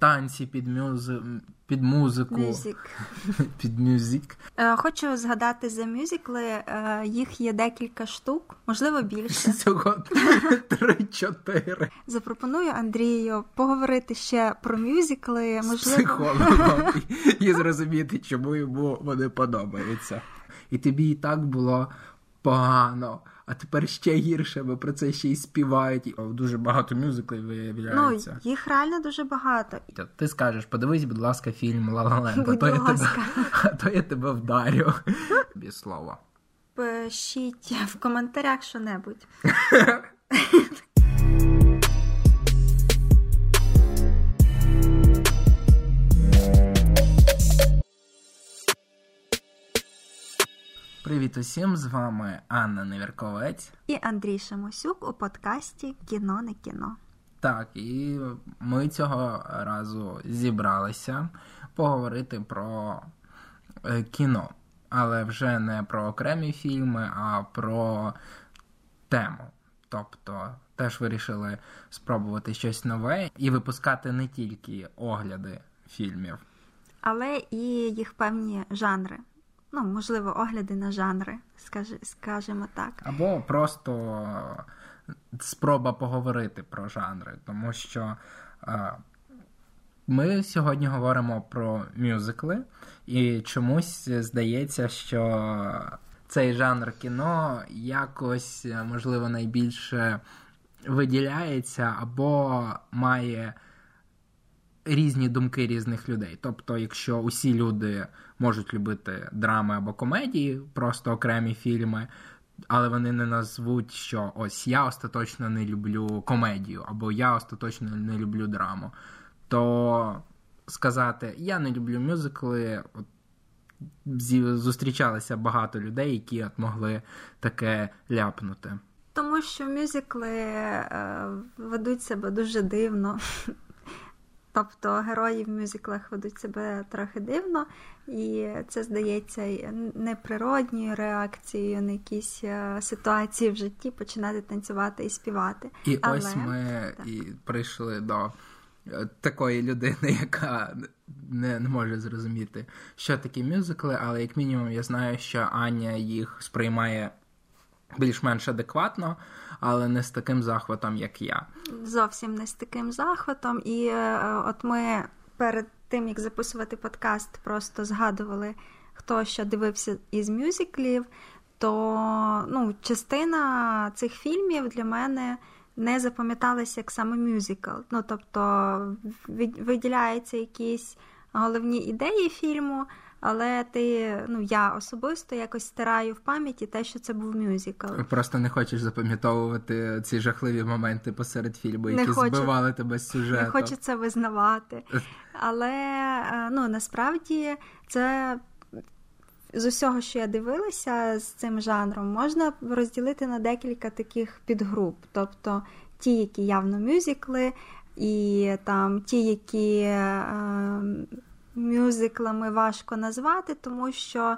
танці під мюзи... під музику. Мюзик. Під мюзик. Е, Хочу згадати за мюзикли. Е, Їх є декілька штук, можливо, більше. Всього три-чотири. Запропоную Андрію поговорити ще про мюзикли. З психологом і зрозуміти, чому йому вони подобаються. І тобі і так було погано, а тепер ще гірше, бо про це ще й співають. О, Дуже багато мюзиклів ну виявляється. їх реально дуже багато. Ти скажеш, подивись, будь ласка, фільм «Ла Ла Ленд», а то я тебе, а то я тебе вдарю. Без слова. Пишіть в коментарях що-небудь. Привіт усім, з вами Анна Невірковець. І Андрій Шамосюк у подкасті Кіно не кіно. Так, і ми цього разу зібралися поговорити про е, кіно, але вже не про окремі фільми, а про тему. Тобто теж вирішили спробувати щось нове і випускати не тільки огляди фільмів. Але і їх певні жанри. Ну, можливо, огляди на жанри, скажімо так. Або просто спроба поговорити про жанри, тому що е, ми сьогодні говоримо про мюзикли, і чомусь здається, що цей жанр кіно якось, е, можливо, найбільше виділяється або має різні думки різних людей. Тобто, якщо усі люди можуть любити драми або комедії, просто окремі фільми, але вони не назвуть, що ось я остаточно не люблю комедію, або я остаточно не люблю драму, то сказати я не люблю мюзикли. От, зі- зустрічалися багато людей, які от могли таке ляпнути. Тому що мюзикли е, ведуть себе дуже дивно. Тобто герої в мюзиклах ведуть себе трохи дивно, і це здається неприродньою реакцією на якісь е, ситуації в житті починати танцювати і співати. І Але- ось ми так. і прийшли до е, такої людини, яка не, не може зрозуміти, що такі мюзикли, але як мінімум я знаю, що Аня їх сприймає більш-менш адекватно, але не з таким захватом, як я. зовсім не з таким захватом. І е, от ми перед тим, як записувати подкаст, просто згадували, хто що дивився із мюзиклів, то ну, частина цих фільмів для мене не запам'яталася як саме мюзикл. Ну, тобто виділяються якісь головні ідеї фільму. Але ти, ну я особисто якось стираю в пам'яті те, що це був мюзикл. Просто не хочеш запам'ятовувати ці жахливі моменти посеред фільму, Не які хочу. збивали тебе з сюжету. Не хочу це визнавати. Але е, ну, насправді це з усього, що я дивилася з цим жанром, можна розділити на декілька таких підгруп. Тобто ті, які явно мюзикли, і там ті, які е, мюзиклами важко назвати, тому що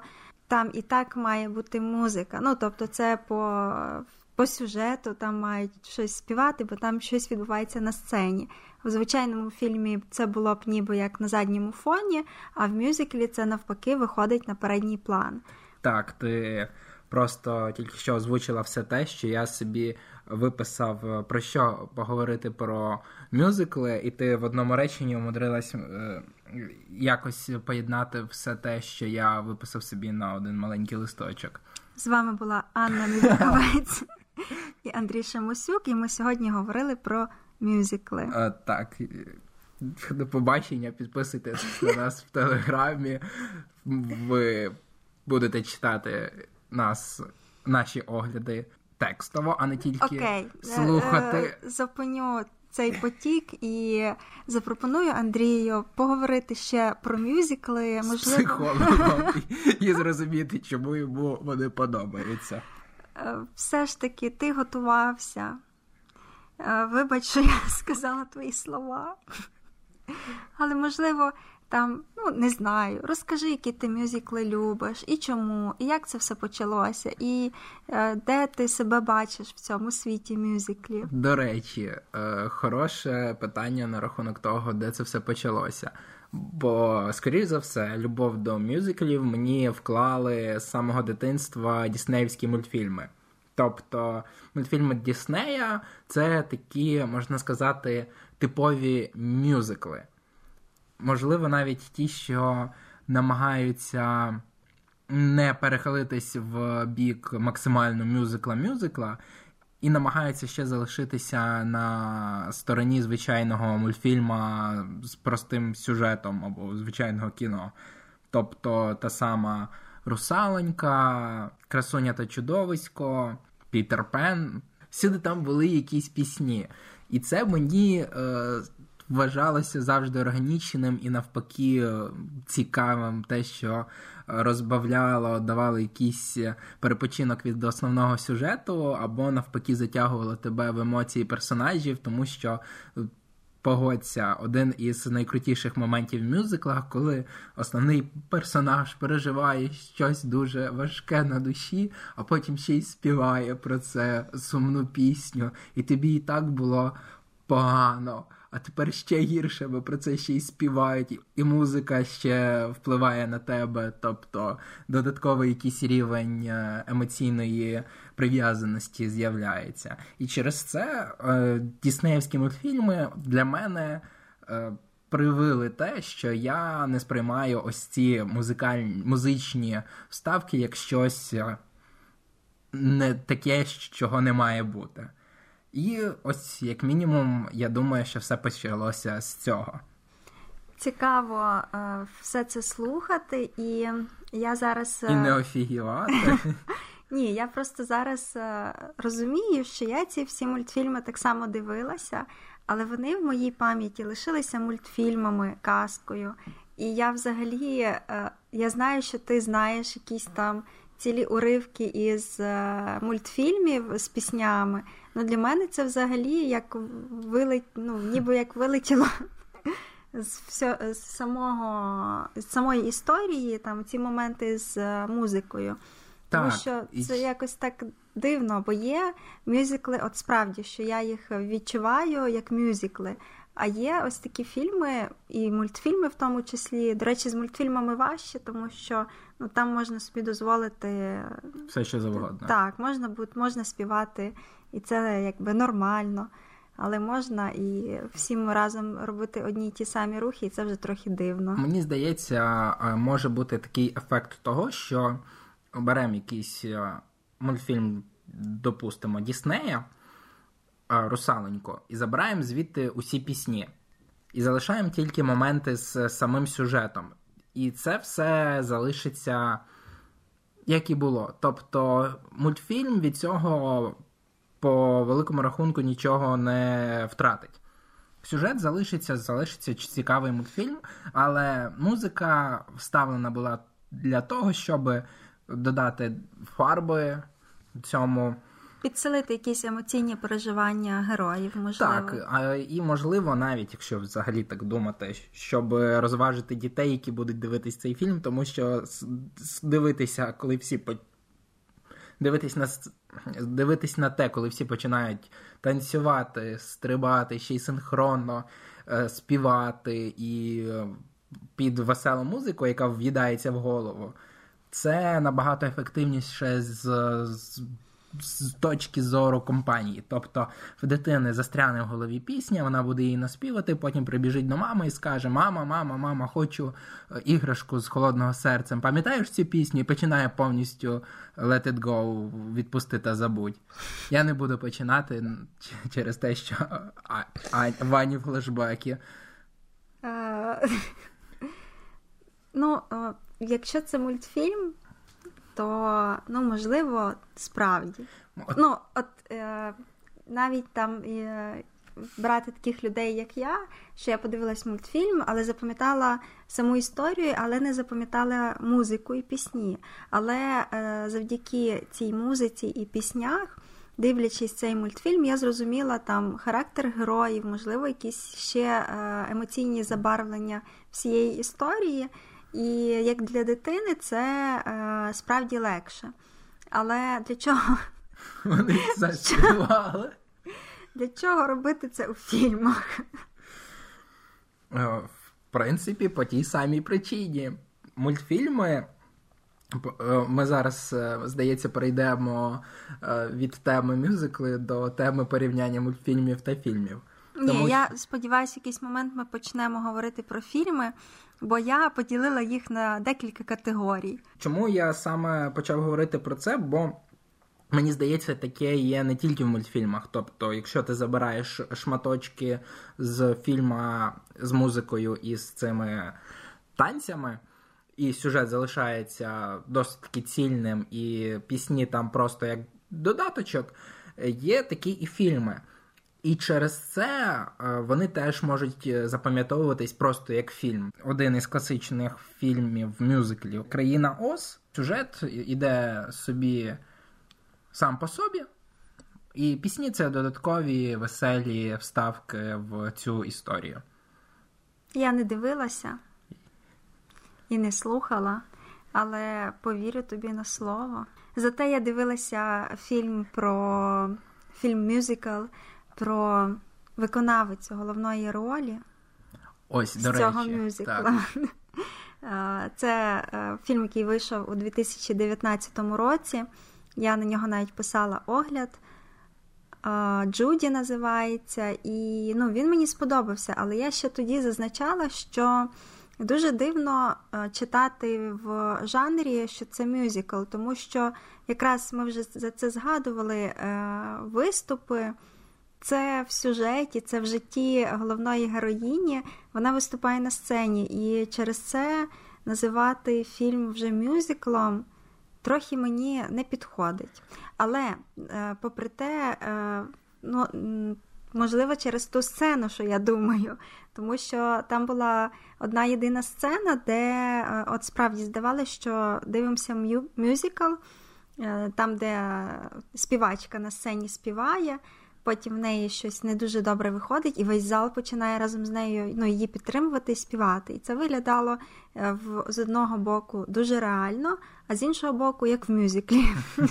там і так має бути музика. Ну, тобто, це по, по сюжету там мають щось співати, бо там щось відбувається на сцені. В звичайному фільмі це було б ніби як на задньому фоні, а в мюзиклі це навпаки виходить на передній план. Так, ти просто тільки що озвучила все те, що я собі виписав е, про що поговорити про мюзикли, і ти в одному реченні умудрилась е, якось поєднати все те, що я виписав собі на один маленький листочок. З вами була Анна Мілковець і Андрій Шамусюк, і ми сьогодні говорили про мюзикли. Е, Так, е, до побачення, підписуйтесь на нас в телеграмі. Ви будете читати нас, наші огляди текстово, а не тільки Окей, е, слухати. е, зупиню цей потік і запропоную Андрію поговорити ще про мюзикли. з психологом і, зрозуміти, чому йому вони подобаються. е, все ж таки ти готувався. Вибач, що я сказала твої слова. Але можливо, там, ну не знаю, розкажи, які ти мюзикли любиш, і чому, і як це все почалося, і е, де ти себе бачиш в цьому світі мюзиклів. До речі, е, хороше питання на рахунок того, де це все почалося. Бо, скоріш за все, любов до мюзиклів мені вклали з самого дитинства діснеївські мультфільми. Тобто мультфільми Діснея це такі, можна сказати, типові мюзикли. Можливо, навіть ті, що намагаються не перехилитись в бік максимально мюзикла-мюзикла, і намагаються ще залишитися на стороні звичайного мультфільма з простим сюжетом або звичайного кіно. Тобто та сама Русаленька, Красуня та Чудовисько, Пітер Пен. Всюди там були якісь пісні. І це мені е, вважалося завжди органічним і навпаки е, цікавим, те, що розбавляло, давало якийсь перепочинок від основного сюжету, або навпаки затягувало тебе в емоції персонажів, тому що. Погодься, один із найкрутіших моментів в мюзиклах, коли основний персонаж переживає щось дуже важке на душі, а потім ще й співає про це сумну пісню, і тобі і так було погано а тепер ще гірше, бо про це ще й співають, і музика ще впливає на тебе, тобто додатковий якийсь рівень е, емоційної прив'язаності з'являється. І через це е, діснеївські мультфільми для мене. Е, Привили те, що я не сприймаю ось ці музикальні музичні вставки як щось не таке, чого не має бути. І ось, як мінімум, я думаю, що все почалося з цього. Цікаво е, все це слухати, і я зараз. І не офігівати. Ні, я просто зараз е, розумію, що я ці всі мультфільми так само дивилася, але вони в моїй пам'яті лишилися мультфільмами, казкою. І я взагалі е, я знаю, що ти знаєш якісь там цілі уривки із мультфільмів з піснями. Ну, Для мене це взагалі як вилет... ну, ніби як вилетіло з все, з, самого, з самої історії, там ці моменти з е, музикою. Так, Тому що це якось так дивно, бо є мюзикли, от справді, що я їх відчуваю як мюзикли. А є ось такі фільми і мультфільми, в тому числі. До речі, з мультфільмами важче, тому що ну там можна собі дозволити все, що завгодно. Так, можна можна співати і це якби нормально. Але можна і всім разом робити одні й ті самі рухи, і це вже трохи дивно. Мені здається, може бути такий ефект того, що беремо якийсь мультфільм, допустимо, Діснея Русаленько, і забираємо звідти усі пісні. І залишаємо тільки моменти з самим сюжетом. І це все залишиться, як і було. Тобто мультфільм від цього по великому рахунку нічого не втратить. Сюжет залишиться, залишиться цікавий мультфільм, але музика вставлена була для того, щоб додати фарби цьому. Підсилити якісь емоційні переживання героїв, можливо. Так, і можливо, навіть якщо взагалі так думати, щоб розважити дітей, які будуть дивитись цей фільм, тому що дивитися, коли всі дивитись на дивитись на те, коли всі починають танцювати, стрибати, ще й синхронно е, співати і е, під веселу музику, яка в'їдається в голову, це набагато ефективніше з, з з точки зору компанії. Тобто в дитини застряне в голові пісня, вона буде її наспівати, потім прибіжить до мами і скаже: Мама, мама, мама, хочу е, іграшку з холодного серцем. Пам'ятаєш цю пісню? І починає повністю Let it go, відпусти та забудь. Я не буду починати через те, що а, а, Вані флешбеки. Ну, якщо це мультфільм, то ну, можливо, справді. Ну, от е, навіть там е, брати таких людей, як я, що я подивилась мультфільм, але запам'ятала саму історію, але не запам'ятала музику і пісні. Але е, завдяки цій музиці і піснях дивлячись цей мультфільм, я зрозуміла там характер героїв, можливо, якісь ще е, емоційні забарвлення всієї історії. І як для дитини це е, справді легше. Але для чого? Вони заспівали. Для чого робити це у фільмах? Е, в принципі, по тій самій причині. Мультфільми. Е, ми зараз, е, здається, перейдемо від теми мюзикли до теми порівняння мультфільмів та фільмів. Ні, Тому... я сподіваюся, в якийсь момент ми почнемо говорити про фільми, бо я поділила їх на декілька категорій. Чому я саме почав говорити про це? Бо Мені здається, таке є не тільки в мультфільмах. Тобто, якщо ти забираєш шматочки з фільма з музикою і з цими танцями, і сюжет залишається досить таки цільним, і пісні там просто як додаточок, є такі і фільми. І через це е, вони теж можуть запам'ятовуватись просто як фільм. Один із класичних фільмів мюзиклів Країна Оз. Сюжет іде собі сам по собі. І пісні це додаткові веселі вставки в цю історію. Я не дивилася і не слухала, але повірю тобі на слово. Зате я дивилася фільм про фільм мюзикл про виконавицю головної ролі Ось, до з цього мюзикла. Це е, фільм, який вийшов у 2019 році. Я на нього навіть писала огляд. Джуді називається, і ну, він мені сподобався, але я ще тоді зазначала, що дуже дивно читати в жанрі, що це мюзикл, тому що якраз ми вже за це згадували е, виступи. Це в сюжеті, це в житті головної героїні. Вона виступає на сцені, і через це називати фільм вже мюзиклом трохи мені не підходить. Але, е, попри те, е, ну, можливо, через ту сцену, що я думаю, тому що там була одна єдина сцена, де е, от справді здавалося, що дивимося мюзикл, там, де співачка на сцені співає потім в неї щось не дуже добре виходить, і весь зал починає разом з нею ну, її підтримувати і співати. І це виглядало е, в, з одного боку дуже реально, а з іншого боку, як в мюзиклі.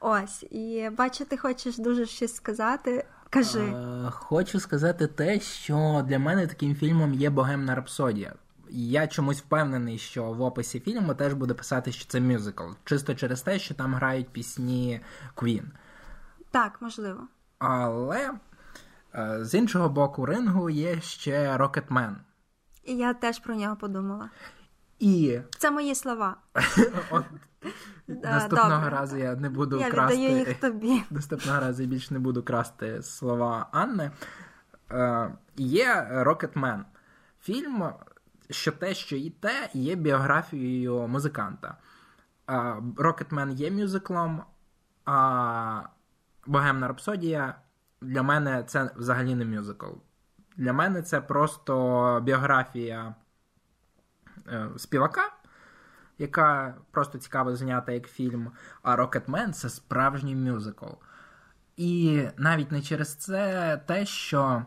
Ось, і бачу, ти хочеш дуже щось сказати. Кажи. Е, хочу сказати те, що для мене таким фільмом є Богемна рапсодія. Я чомусь впевнений, що в описі фільму теж буде писати, що це мюзикл, чисто через те, що там грають пісні Queen. Так, можливо. Але е, з іншого боку рингу є ще Рокетмен. І я теж про нього подумала. І... Це мої слова. От, Наступного Добре. разу я не буду я красти. їх тобі. Наступного разу я більше не буду красти слова Анни. Е, Є Рокетмен. Фільм, що те, що і те, є біографією музиканта. Рокетмен є мюзиклом, а Богемна рапсодія для мене це взагалі не мюзикл. Для мене це просто біографія е, співака, яка просто цікаво знята як фільм. А Рокетмен це справжній мюзикл. І навіть не через це те, що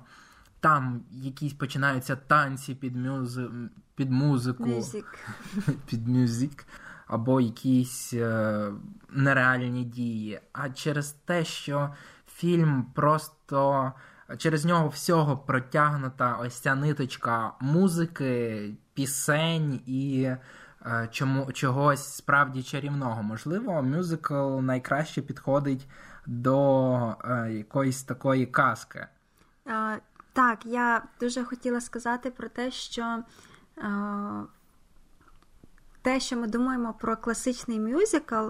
там якісь починаються танці під мюзи... під музику, Music. під мюзик або якісь е, нереальні дії, а через те, що фільм просто через нього всього протягнута ось ця ниточка музики, пісень і е, чому, чогось справді чарівного. Можливо, мюзикл найкраще підходить до е, якоїсь такої казки. А, Так, я дуже хотіла сказати про те, що те, що ми думаємо про класичний мюзикл,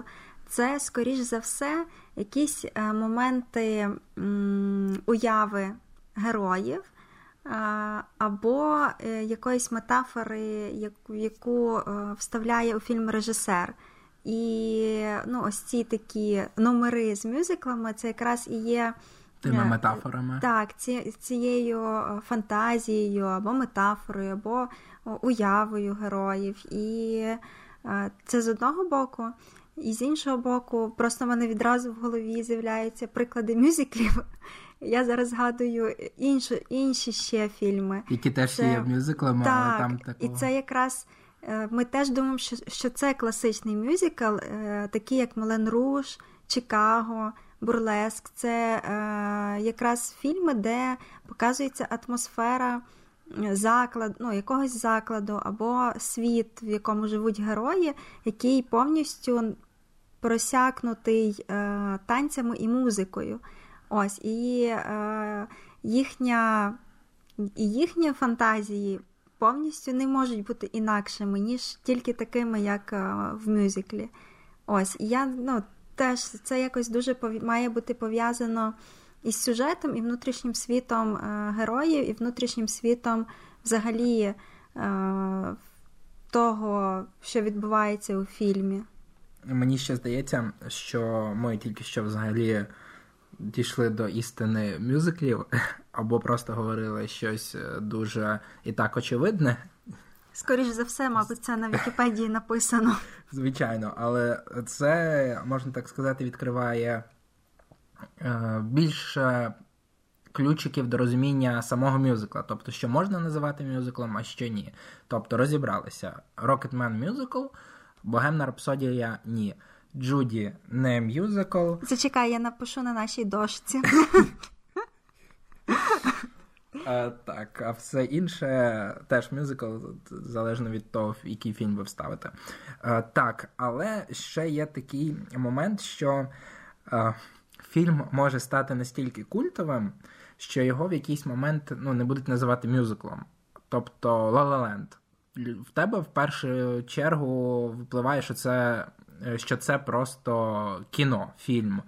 це, скоріш за все, якісь е, моменти уяви героїв. Е, або е, якоїсь метафори, яку вставляє у фільм режисер. І ну, ось ці такі номери з мюзиклами, це якраз і є тими метафорами. Так, ці, цією фантазією або метафорою, або уявою героїв. І е, це з одного боку. І з іншого боку, просто в мене відразу в голові з'являються приклади мюзиклів. Я зараз згадую інші, інші ще фільми. Які теж це... є мюзиклами, так, але там такого... І це якраз е, ми теж думаємо, що що це класичний мюзикл, е, такий як Молен Руш, Чикаго, Бурлеск. Це е, якраз фільми, де показується атмосфера заклад, ну, якогось закладу або світ, в якому живуть герої, який повністю просякнутий е, танцями і музикою. Ось, І е, їхня, їхні фантазії повністю не можуть бути інакшими, ніж тільки такими, як е, в мюзиклі. Ось, я ну, теж це якось дуже пові... має бути пов'язано із сюжетом, і внутрішнім світом е, героїв, і внутрішнім світом взагалі е, того, що відбувається у фільмі. Мені ще здається, що ми тільки що взагалі дійшли до істини мюзиклів, або просто говорили щось е, дуже і так очевидне. Скоріше за все, мабуть, це на Вікіпедії написано. Звичайно, але це, можна так сказати, відкриває більше ключиків до розуміння самого мюзикла. Тобто, що можна називати мюзиклом, а що ні. Тобто розібралися. Rocketman мюзикл, Богемна рапсодія ні. Джуді не мюзикл. Зачекай, я напишу на нашій дошці. А, Так, а все інше теж мюзикл, залежно від того, в який фільм ви вставите. А, Так, але ще є такий момент, що а, фільм може стати настільки культовим, що його в якийсь момент ну, не будуть називати мюзиклом. Тобто La La Land. В тебе в першу чергу випливає, що це що це просто кіно, фільм.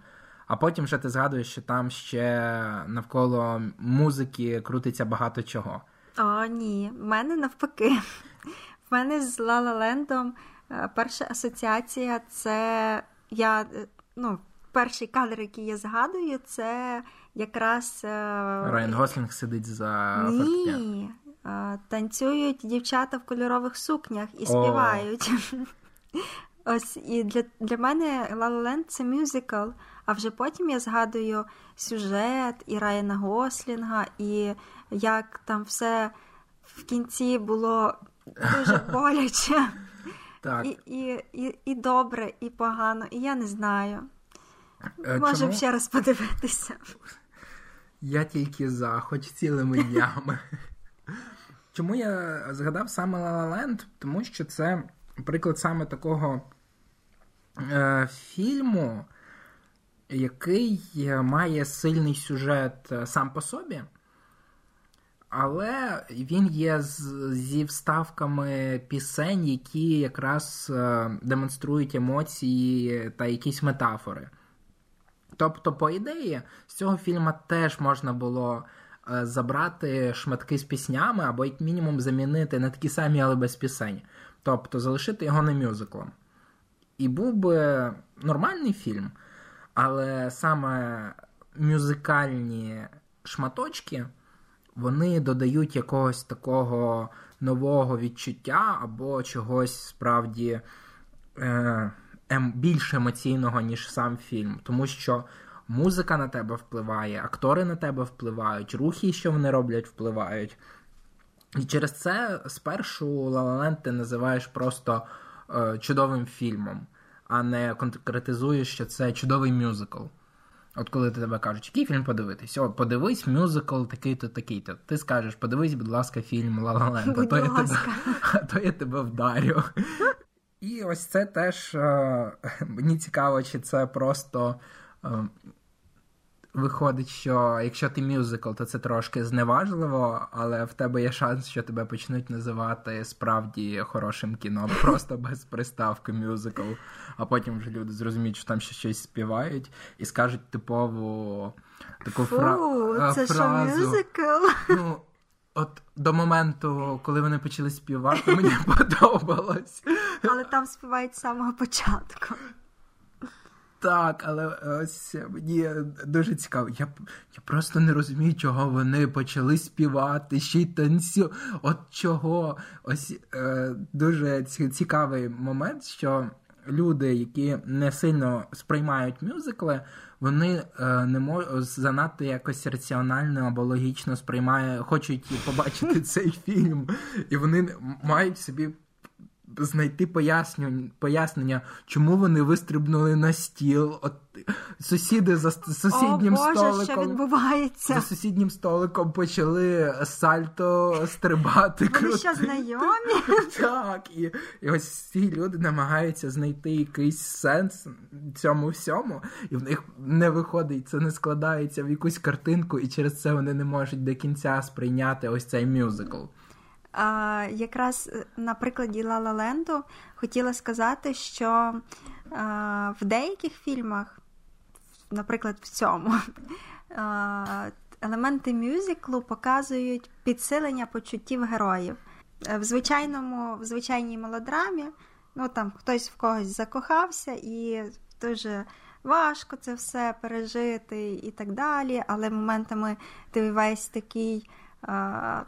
А потім вже ти згадуєш, що там ще навколо музики крутиться багато чого. О, ні, в мене навпаки. В мене з Лалалендом перша асоціація це я е, ну, перший кадр, який я згадую, це якраз. Е, Райан Гослінг сидить за Ні, танцюють дівчата в кольорових сукнях і співають. О. Ось і для для мене La La Land це мюзикл, а вже потім я згадую сюжет і Райана Гослінга, і як там все в кінці було дуже боляче. Так. І і, і, і добре, і погано, і я не знаю. Е, Можемо ще раз подивитися. Я тільки за, хоч цілими днями. Чому я згадав саме La La Land? Тому що це приклад саме такого е, фільму, який має сильний сюжет е, сам по собі, але він є з, зі вставками пісень, які якраз е, демонструють емоції та якісь метафори. Тобто, по ідеї, з цього фільму теж можна було е, забрати шматки з піснями, або, як мінімум, замінити на такі самі, але без пісень. Тобто залишити його не мюзиклом. І був би нормальний фільм, але саме мюзикальні шматочки вони додають якогось такого нового відчуття або чогось справді е, більш емоційного, ніж сам фільм. Тому що музика на тебе впливає, актори на тебе впливають, рухи, що вони роблять, впливають. І через це спершу La ти називаєш просто е, чудовим фільмом, а не конкретизуєш, що це чудовий мюзикл. От коли тебе кажуть, який фільм подивитись? О, подивись мюзикл такий-то, такий-то. Ти скажеш, подивись, будь ласка, фільм тебе, а то я тебе вдарю. І ось це теж е, мені цікаво, чи це просто е, виходить, що якщо ти мюзикл, то це трошки зневажливо, але в тебе є шанс, що тебе почнуть називати справді хорошим кіно, просто без приставки мюзикл. А потім вже люди зрозуміють, що там ще щось співають, і скажуть типову таку Фу, фра... це фразу. що мюзикл? Ну, От до моменту, коли вони почали співати, мені подобалось. Але там співають з самого початку. Так, але ось мені дуже цікаво. Я я просто не розумію, чого вони почали співати, ще й танцю. От чого. Ось е, дуже цікавий момент, що люди, які не сильно сприймають мюзикли, вони е, не можуть занадто якось раціонально або логічно сприймають, хочуть побачити цей фільм, і вони мають собі знайти пояснення, пояснення, чому вони вистрибнули на стіл. От Сусіди за сусіднім О, Боже, столиком що відбувається? за сусіднім столиком почали сальто стрибати. Вони що знайомі? Так, і, і ось ці люди намагаються знайти якийсь сенс цьому всьому, і в них не виходить, це не складається в якусь картинку, і через це вони не можуть до кінця сприйняти ось цей мюзикл. А, Якраз е, на прикладі Лала Ленду хотіла сказати, що а, в деяких фільмах, наприклад, в цьому, а, елементи мюзиклу показують підсилення почуттів героїв. Е, в звичайному, в звичайній мелодрамі, ну там хтось в когось закохався, і дуже важко це все пережити і так далі. Але моментами ти весь такий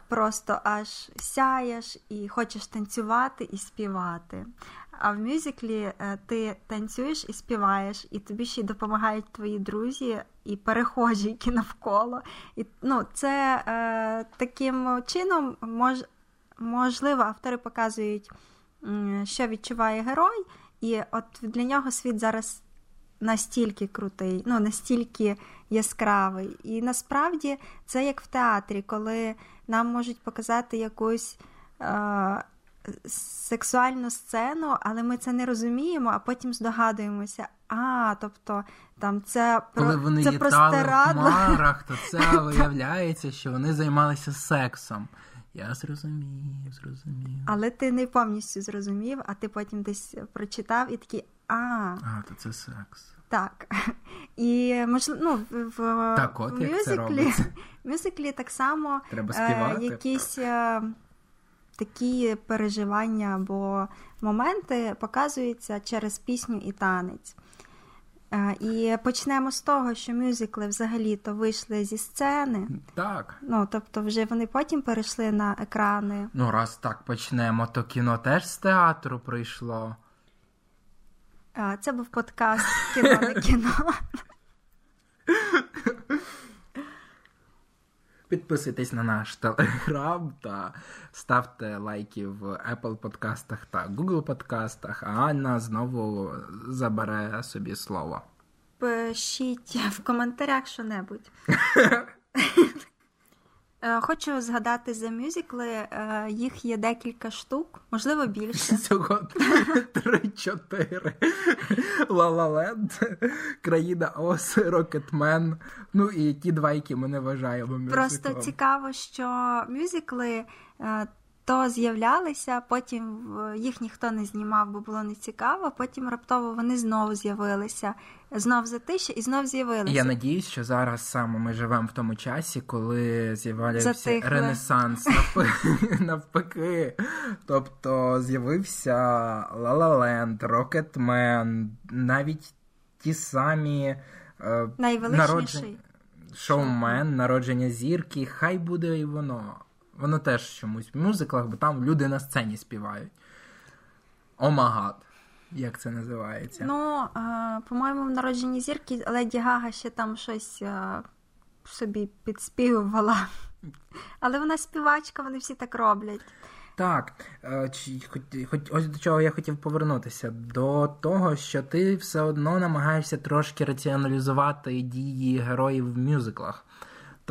просто аж сяєш і хочеш танцювати і співати. А в мюзиклі е, ти танцюєш і співаєш, і тобі ще й допомагають твої друзі і перехожі, які навколо. І, ну, Це е, таким чином мож, можливо, автори показують, що відчуває герой, і от для нього світ зараз настільки крутий, ну настільки яскравий. І насправді це як в театрі, коли нам можуть показати якусь е- сексуальну сцену, але ми це не розуміємо, а потім здогадуємося. А, тобто там це про Коли вони це літали в хмарах, то це виявляється, що вони займалися сексом. Я зрозумів, зрозумів. Але ти не повністю зрозумів, а ти потім десь прочитав і такий а. А, то це секс. Так. І можливо, ну, в так, от, мюзиклі, мюзиклі так само Треба співати. Е, якісь е, такі переживання або моменти показуються через пісню і танець. Е, і почнемо з того, що мюзикли взагалі-то вийшли зі сцени. Так. Ну, тобто, вже вони потім перейшли на екрани. Ну, раз так почнемо, то кіно теж з театру прийшло. Це був подкаст кіно не кіно. Підписуйтесь на наш телеграм та ставте лайки в Apple подкастах та Google подкастах, а Анна знову забере собі слово. Пишіть в коментарях що небудь. Е, хочу згадати за мюзикли, е, їх є декілька штук, можливо, більше. Всього три-чотири. Ла-Ла-Ленд, Країна Ос, Рокетмен. Ну і ті два, які ми не вважаємо мюзиклом. Просто цікаво, що мюзикли е, то з'являлися, потім їх ніхто не знімав, бо було нецікаво. Потім раптово вони знову з'явилися, знов затиші і знов з'явилися. Я надіюсь, що зараз саме ми живемо в тому часі, коли з'явився Ренесанс навпаки. Тобто з'явився La Рокетмен, навіть ті самі е, найвеличніший шоумен, народження зірки. Хай буде і воно. Воно теж чомусь в мюзиклах, бо там люди на сцені співають. Oh my God. Як це називається? Ну, по-моєму, в народженні зірки Леді Гага ще там щось собі підспівувала. Але вона співачка, вони всі так роблять. Так, е, ось до чого я хотів повернутися. До того, що ти все одно намагаєшся трошки раціоналізувати дії героїв в мюзиклах.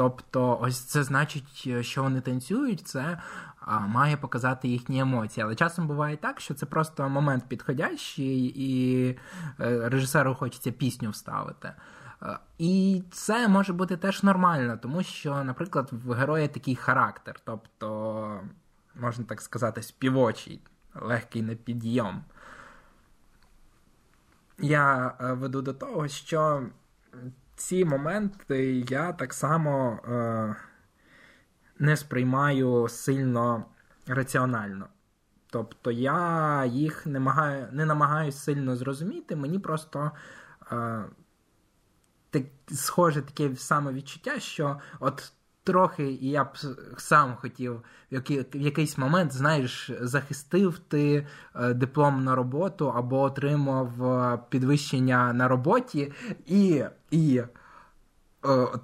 Тобто, ось це значить, що вони танцюють, це а, має показати їхні емоції. Але часом буває так, що це просто момент підходящий, і е, режисеру хочеться пісню вставити. Е, і це може бути теж нормально, тому що, наприклад, в героя такий характер, тобто, можна так сказати, співочий, легкий на підйом. Я е, веду до того, що ці моменти я так само е, не сприймаю сильно раціонально. Тобто я їх не магаю, не намагаюся сильно зрозуміти, мені просто е, так, схоже таке саме відчуття, що от трохи, і я б сам хотів в якийсь момент, знаєш, захистив ти диплом на роботу або отримав е, підвищення на роботі і. і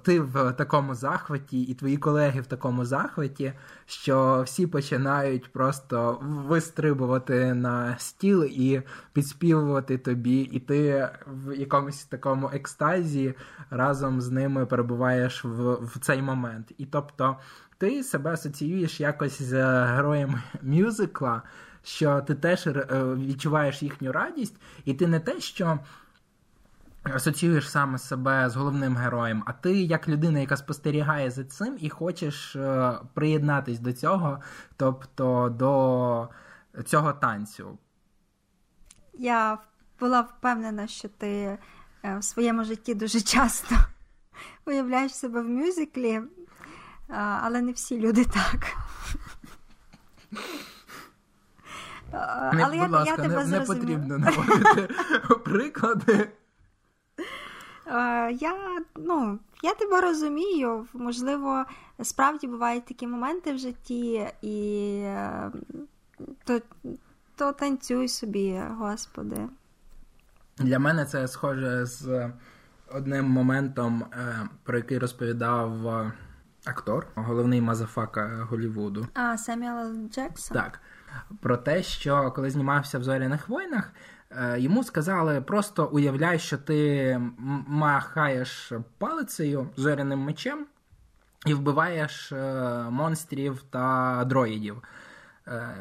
ти в такому захваті, і твої колеги в такому захваті, що всі починають просто вистрибувати на стіл і підспівувати тобі, і ти в якомусь такому екстазі разом з ними перебуваєш в, в цей момент. І тобто ти себе асоціюєш якось з героєм мюзикла, що ти теж е, відчуваєш їхню радість, і ти не те, що асоціюєш саме себе з головним героєм, а ти як людина, яка спостерігає за цим, і хочеш е, приєднатись до цього, тобто до цього танцю. Я була впевнена, що ти е, в своєму житті дуже часто уявляєш себе в мюзиклі, але не всі люди так. Не, але будь я, ласка, я тебе не, не потрібно наводити приклади. Е, я ну, я тебе розумію. Можливо, справді бувають такі моменти в житті, і е, то, то танцюй собі, Господи. Для мене це схоже з одним моментом, е, про який розповідав актор, головний мазафака Голівуду. А, Семюел Джексон? Так. Про те, що коли знімався в зоряних войнах. Е, йому сказали: просто уявляй, що ти махаєш палицею зоряним мечем і вбиваєш е, монстрів та дроїдів. Е,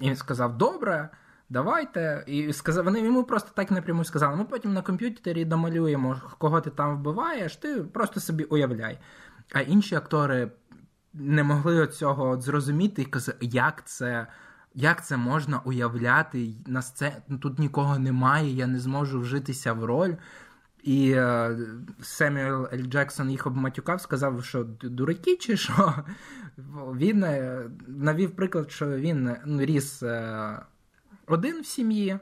і він сказав: Добре, давайте. І сказав, вони йому просто так напряму сказали: ми потім на комп'ютері домалюємо, кого ти там вбиваєш, ти просто собі уявляй. А інші актори не могли цього зрозуміти і казали, як це. Як це можна уявляти на сцені? Тут нікого немає, я не зможу вжитися в роль. І е, Семюел Ель Джексон їх обматюкав, сказав, що дураки чи що. Він е, навів приклад, що він ну, ріс е, один в сім'ї.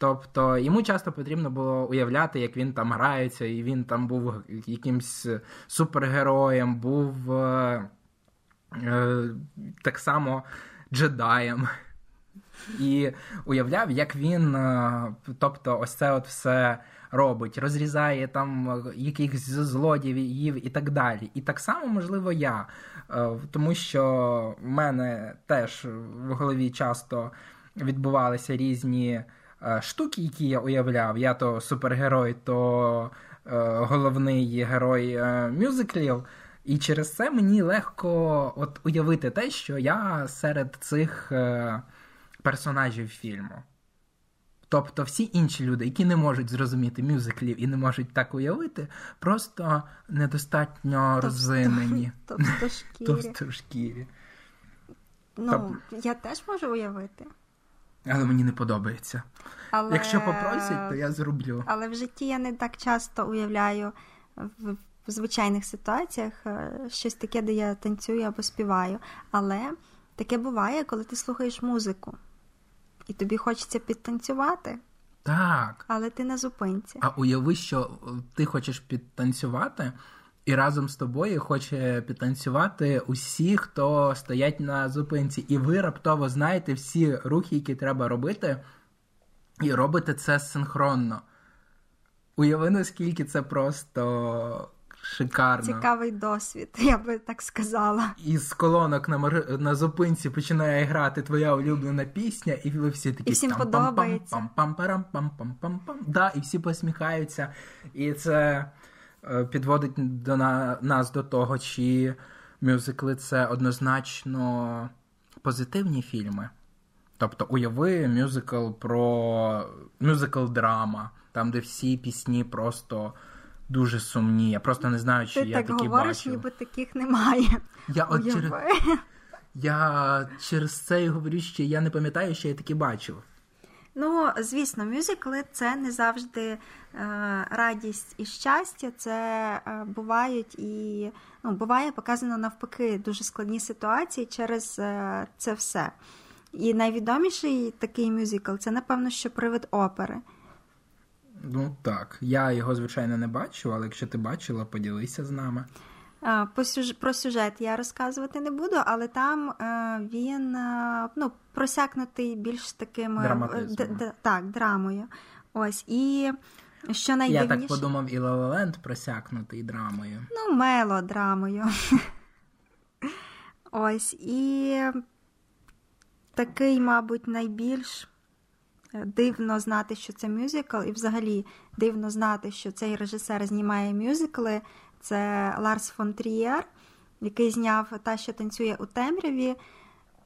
Тобто йому часто потрібно було уявляти, як він там грається, і він там був якимсь супергероєм, був е, е, так само джедаєм і уявляв, як він, е, тобто, ось це от все робить, розрізає там е, якихось злодіїв і так далі. І так само, можливо, я, е, тому що в мене теж в голові часто відбувалися різні штуки, які я уявляв. Я то супергерой, то головний герой мюзиклів. І через це мені легко от уявити те, що я серед цих персонажів фільму. Тобто всі інші люди, які не можуть зрозуміти мюзиклів і не можуть так уявити, просто недостатньо розвинені. Товстошкірі. Товстошкірі. Ну, я теж можу уявити. Але мені не подобається. Але... Якщо попросять, то я зроблю. Але в житті я не так часто уявляю в, в звичайних ситуаціях е, щось таке, де я танцюю або співаю. Але таке буває, коли ти слухаєш музику і тобі хочеться підтанцювати. Так. Але ти на зупинці. А уяви, що ти хочеш підтанцювати, і разом з тобою хоче підтанцювати усі, хто стоять на зупинці. І ви раптово знаєте всі рухи, які треба робити, і робите це синхронно. Уяви, наскільки це просто Шикарно. Цікавий досвід, я би так сказала. Із колонок на мар... на зупинці починає грати твоя улюблена пісня, і ви всі такі І всім подобається. Пам-пам-пам-пам-пам-пам-пам. Да, і всі посміхаються. І це е, підводить до на... нас до того, чи мюзикли це однозначно позитивні фільми. Тобто, уяви мюзикл про мюзикл драма, там, де всі пісні просто дуже сумні. Я просто не знаю, чи Ти я так такі говориш, бачив. ніби таких немає. Я от через... я через це і говорю, що я не пам'ятаю, що я такі бачив. Ну, звісно, мюзикли це не завжди е, радість і щастя. Це е, бувають і ну, буває показано навпаки дуже складні ситуації через е, це все. І найвідоміший такий мюзикл це, напевно, що привид опери. Ну так, я його, звичайно, не бачу, але якщо ти бачила, поділися з нами. Про сюжет я розказувати не буду, але там він ну, просякнутий більш такими д- д- так, драмою. Ось і що найдивніше... Я так подумав, і Лалаленд просякнутий драмою. Ну, мелодрамою. Ось і такий, мабуть, найбільш дивно знати, що це мюзикл, і взагалі дивно знати, що цей режисер знімає мюзикли. Це Ларс фон Трієр, який зняв та, що танцює у темряві.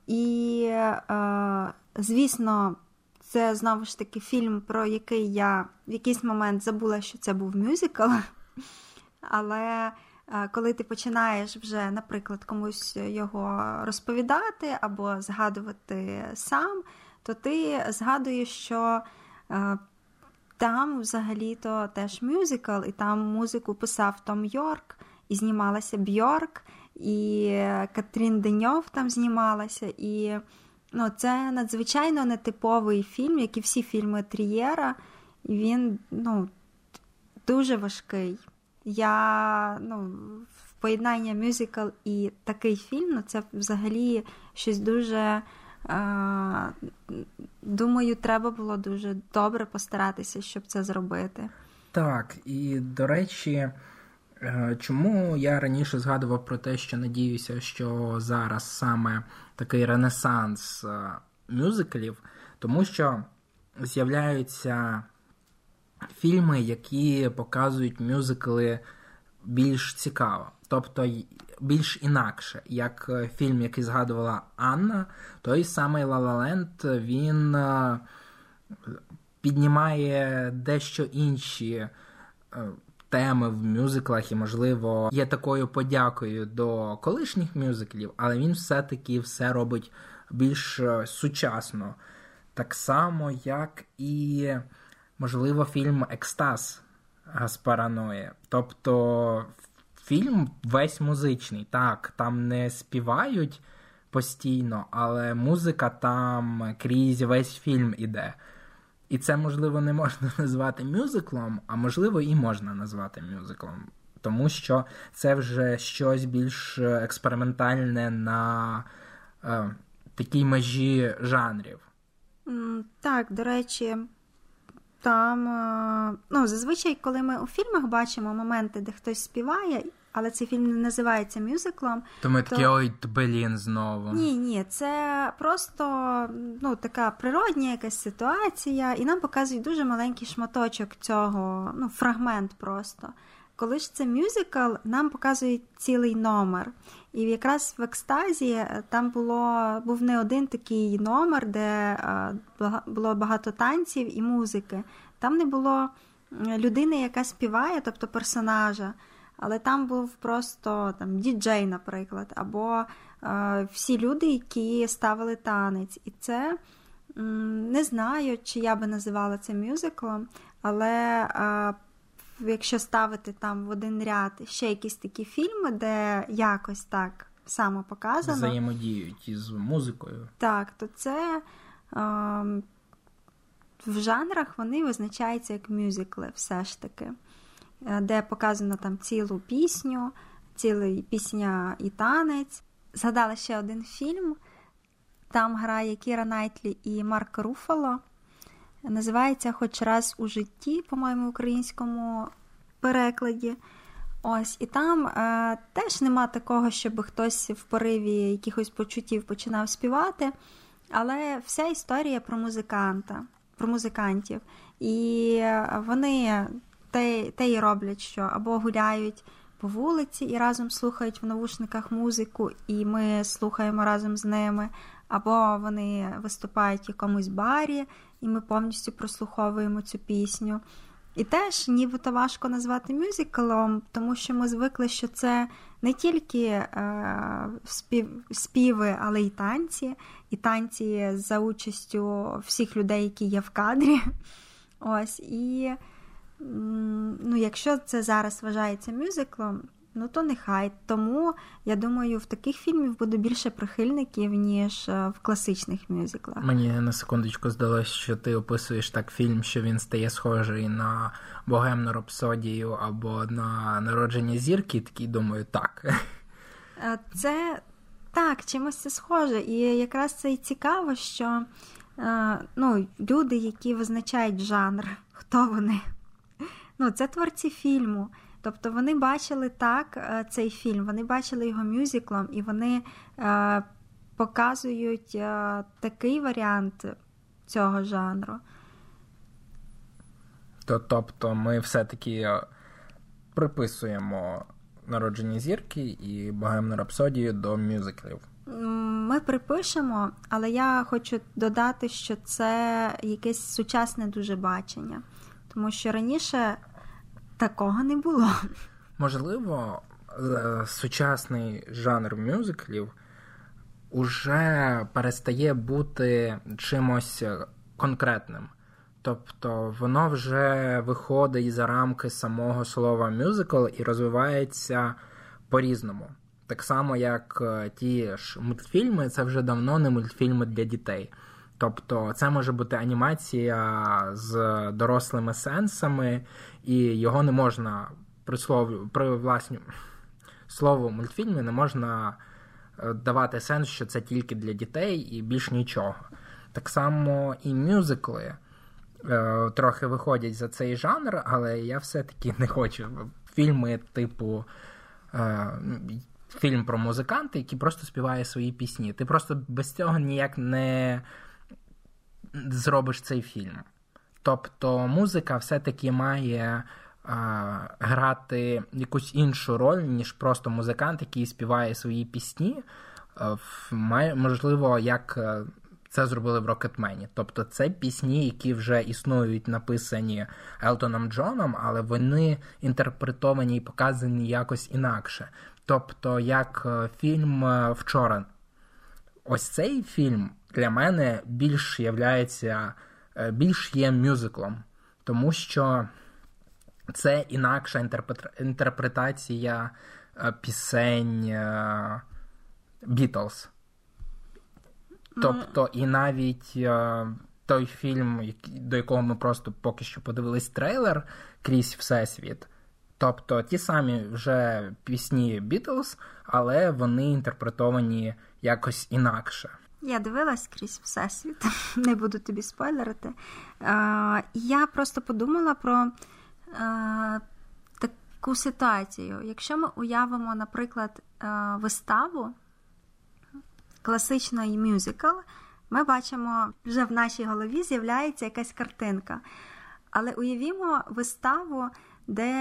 І, е, звісно, це знову ж таки фільм, про який я в якийсь момент забула, що це був мюзикл. Але е, коли ти починаєш вже, наприклад, комусь його розповідати або згадувати сам, то ти згадуєш, що е, там взагалі-то теж мюзикл, і там музику писав Том Йорк, і знімалася Бьорк, і Катрін Деньов там знімалася. і Ну, Це надзвичайно нетиповий фільм, як і всі фільми Трієра. І він ну, дуже важкий. Я ну, в поєднання мюзикл і такий фільм, ну, це взагалі щось дуже. Думаю, треба було дуже добре постаратися, щоб це зробити. Так, і до речі. Е, чому я раніше згадував про те, що надіюся, що зараз саме такий ренесанс е, мюзиклів, тому що з'являються фільми, які показують мюзикли більш цікаво, тобто більш інакше, як е, фільм, який згадувала Анна, той самий La La Land, він піднімає дещо інші теми в мюзиклах, і, можливо, є такою подякою до колишніх мюзиклів, але він все-таки все робить більш е, сучасно. Так само, як і, можливо, фільм Екстаз Гаспараноє. Тобто фільм весь музичний. Так, там не співають постійно, але музика там крізь весь фільм іде. І це, можливо, не можна назвати мюзиклом, а можливо, і можна назвати мюзиклом. Тому що це вже щось більш експериментальне на е, такій межі жанрів. Так, до речі, там е, ну, зазвичай, коли ми у фільмах бачимо моменти, де хтось співає, але цей фільм не називається мюзиклом. То ми такі, ой, блін, знову. Ні, ні, це просто ну, така природня якась ситуація, і нам показують дуже маленький шматочок цього, ну, фрагмент просто. Коли ж це мюзикл, нам показують цілий номер. І якраз в екстазі там було був не один такий номер, де е, було багато танців і музики. Там не було людини, яка співає, тобто персонажа але там був просто там діджей, наприклад, або е, всі люди, які ставили танець. І це не знаю, чи я би називала це мюзиклом, але е, якщо ставити там в один ряд ще якісь такі фільми, де якось так само показано. Взаємодіють із музикою. Так, то це. Е, в жанрах вони визначаються як мюзикли, все ж таки. Е, де показано там цілу пісню, цілий пісня і танець. Згадала ще один фільм. Там грає Кіра Найтлі і Марк Руфало. Називається Хоч раз у житті, по-моєму, українському перекладі. Ось, І там е, теж нема такого, щоб хтось в пориві якихось почуттів починав співати. Але вся історія про музиканта, про музикантів. І вони те, те й роблять, що або гуляють по вулиці і разом слухають в навушниках музику, і ми слухаємо разом з ними, або вони виступають в якомусь барі, і ми повністю прослуховуємо цю пісню. І теж нібито важко назвати мюзиклом, тому що ми звикли, що це не тільки е, спів, співи, але й танці, і танці за участю всіх людей, які є в кадрі. Ось, і ну, якщо це зараз вважається мюзиклом, ну то нехай. Тому я думаю, в таких фільмів буде більше прихильників, ніж е, в класичних мюзиклах. Мені на секундочку здалося, що ти описуєш так фільм, що він стає схожий на богемну рапсодію або на народження зірки. Такий думаю, так. Е, це так, чимось це схоже. І якраз це і цікаво, що е, ну, люди, які визначають жанр, хто вони? Ну, Це творці фільму. Тобто вони бачили так е, цей фільм, вони бачили його мюзиклом, і вони е, показують е, такий варіант цього жанру. То, Тобто ми все-таки е, приписуємо народження зірки і богемну рапсодію до мюзиклів. Ми припишемо, але я хочу додати, що це якесь сучасне дуже бачення, тому що раніше такого не було. Можливо, е, сучасний жанр мюзиклів уже перестає бути чимось конкретним. Тобто воно вже виходить за рамки самого слова мюзикл і розвивається по-різному. Так само, як е, ті ж мультфільми, це вже давно не мультфільми для дітей. Тобто це може бути анімація з дорослими сенсами, і його не можна при слові при власні слову мультфільмі не можна е, давати сенс, що це тільки для дітей і більш нічого. Так само і мюзикли е, трохи виходять за цей жанр, але я все-таки не хочу. Фільми, типу. Е, Фільм про музиканта, який просто співає свої пісні. Ти просто без цього ніяк не зробиш цей фільм. Тобто музика все-таки має а, грати якусь іншу роль, ніж просто музикант, який співає свої пісні. А, має, можливо, як е, це зробили в Рокетмені. Тобто це пісні, які вже існують, написані Елтоном Джоном, але вони інтерпретовані і показані якось інакше. Тобто, як е, фільм е, вчора. Ось цей фільм для мене більш являється, е, більш є мюзиклом, тому що це інакша інтерпретація пісень Бітлз. Тобто, і навіть той фільм, до якого ми просто поки що подивились трейлер крізь Всесвіт. Тобто ті самі вже пісні Бітлз, але вони інтерпретовані якось інакше. Я дивилась крізь всесвіт, не буду тобі спойлерити. Я просто подумала про таку ситуацію. Якщо ми уявимо, наприклад, виставу класичної мюзикл, ми бачимо, вже в нашій голові з'являється якась картинка. Але уявімо виставу, де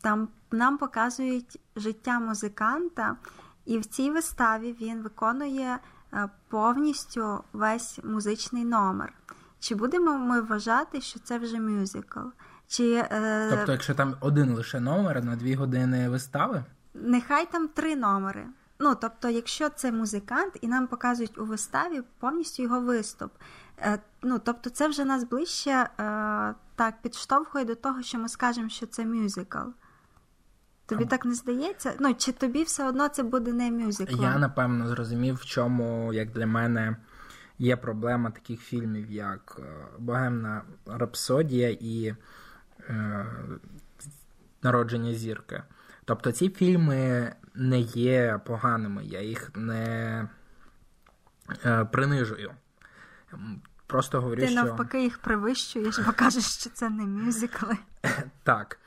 там нам показують життя музиканта. І в цій виставі він виконує е, повністю весь музичний номер. Чи будемо ми вважати, що це вже мюзикл? Чи, е... Тобто, якщо там один лише номер на дві години вистави? Нехай там три номери. Ну, тобто, якщо це музикант, і нам показують у виставі повністю його виступ. Е, ну, Тобто, це вже нас ближче так підштовхує до того, що ми скажемо, що це мюзикл. Тобі так не здається? Ну, чи тобі все одно це буде не мюзикл? Я напевно зрозумів, в чому, як для мене, є проблема таких фільмів, як е, Богемна Рапсодія і е, Народження зірки. Тобто ці фільми не є поганими, я їх не е, принижую. Просто говорю, Ти що... навпаки їх привищуєш, бо кажеш, що це не мюзикли. Так.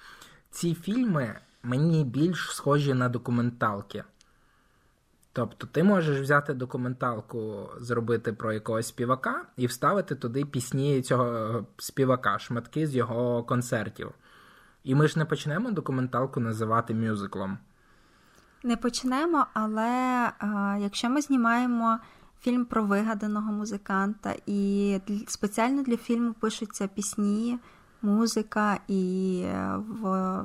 Ці фільми мені більш схожі на документалки. Тобто, ти можеш взяти документалку, зробити про якогось співака і вставити туди пісні цього співака, шматки з його концертів. І ми ж не почнемо документалку називати мюзиклом. Не почнемо, але а, якщо ми знімаємо фільм про вигаданого музиканта, і спеціально для фільму пишуться пісні, музика, і е, в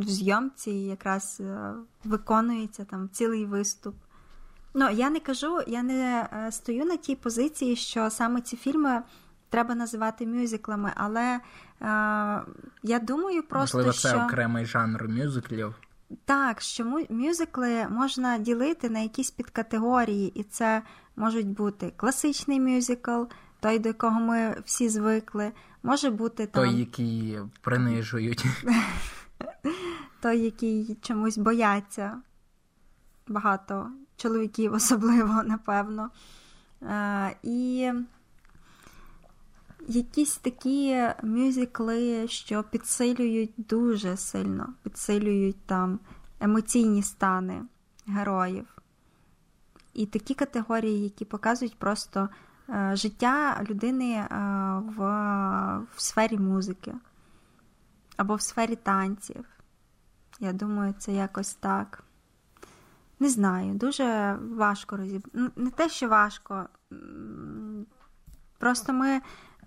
в зйомці якраз е, виконується там цілий виступ. Ну, я не кажу, я не е, стою на тій позиції, що саме ці фільми треба називати мюзиклами, але е, я думаю просто. Можливо, це що... окремий жанр мюзиклів. Так, що мюзикли можна ділити на якісь підкатегорії, і це можуть бути класичний мюзикл, той, до якого ми всі звикли, може бути там... Той, який принижують. Той, який чомусь бояться. Багато чоловіків, особливо, напевно. Е, І якісь такі мюзикли, що підсилюють дуже сильно, підсилюють там емоційні стани героїв. І такі категорії, які показують просто е, життя людини е, в, в сфері музики або в сфері танців. Я думаю, це якось так. Не знаю, дуже важко розібрати. Не те, що важко. Просто ми